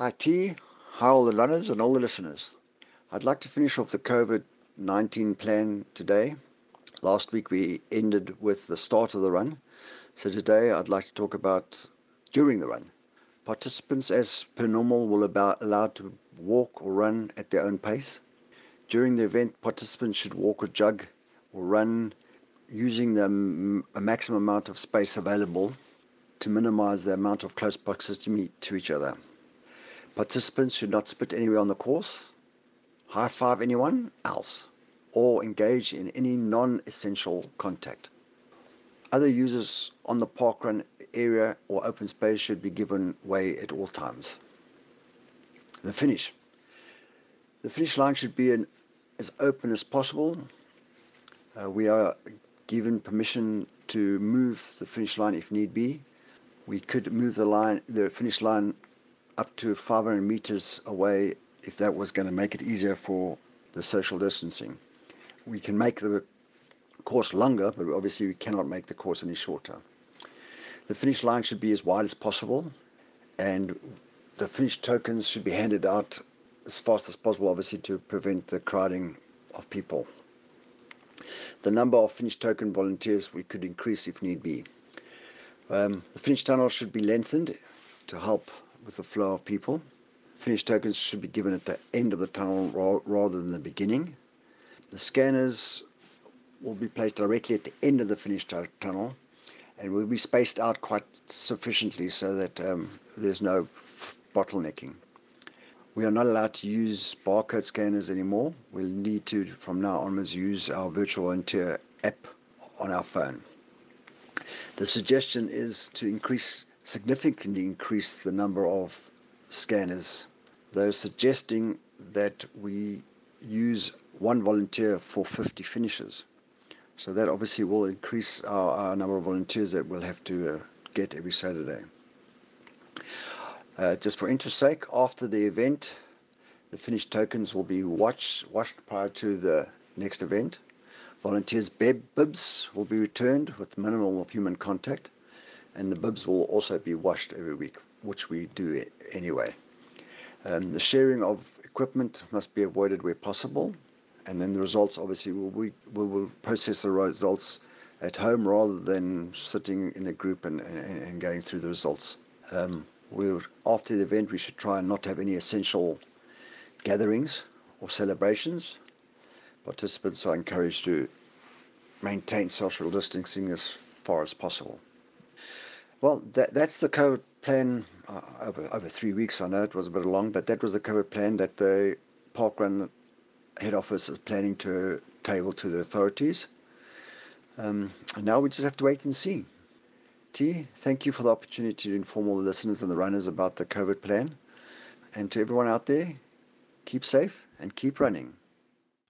Hi T, hi all the runners and all the listeners. I'd like to finish off the COVID 19 plan today. Last week we ended with the start of the run, so today I'd like to talk about during the run. Participants, as per normal, will be allowed to walk or run at their own pace. During the event, participants should walk or jog or run using the maximum amount of space available to minimize the amount of close proximity to each other. Participants should not spit anywhere on the course, high five anyone else, or engage in any non essential contact. Other users on the parkrun area or open space should be given way at all times. The finish. The finish line should be an, as open as possible. Uh, we are given permission to move the finish line if need be. We could move the line, the finish line, up to 500 meters away if that was going to make it easier for the social distancing. We can make the course longer, but obviously we cannot make the course any shorter. The finish line should be as wide as possible, and the finish tokens should be handed out as fast as possible, obviously, to prevent the crowding of people. The number of finish token volunteers we could increase if need be. Um, the finish tunnel should be lengthened to help with the flow of people. Finish tokens should be given at the end of the tunnel rather than the beginning. The scanners will be placed directly at the end of the finished tunnel and will be spaced out quite sufficiently so that um, there's no bottlenecking. We are not allowed to use barcode scanners anymore. We'll need to, from now onwards, use our virtual volunteer app on our phone. The suggestion is to increase, significantly increase the number of scanners. They're suggesting that we use one volunteer for 50 finishes. So that obviously will increase our, our number of volunteers that we'll have to uh, get every Saturday. Uh, just for interest sake, after the event, the finished tokens will be watched, watched prior to the next event. Volunteers' bibs will be returned with minimal of human contact, and the bibs will also be washed every week, which we do anyway. Um, the sharing of equipment must be avoided where possible and then the results obviously will we, we will process the results at home rather than sitting in a group and, and, and going through the results. Um, we'll, after the event, we should try and not have any essential gatherings or celebrations. Participants are encouraged to maintain social distancing as far as possible. Well, that, that's the COVID plan uh, over, over three weeks. I know it was a bit long, but that was the COVID plan that the parkrun head office is planning to table to the authorities. Um, and now we just have to wait and see. T, thank you for the opportunity to inform all the listeners and the runners about the COVID plan. And to everyone out there, keep safe and keep running.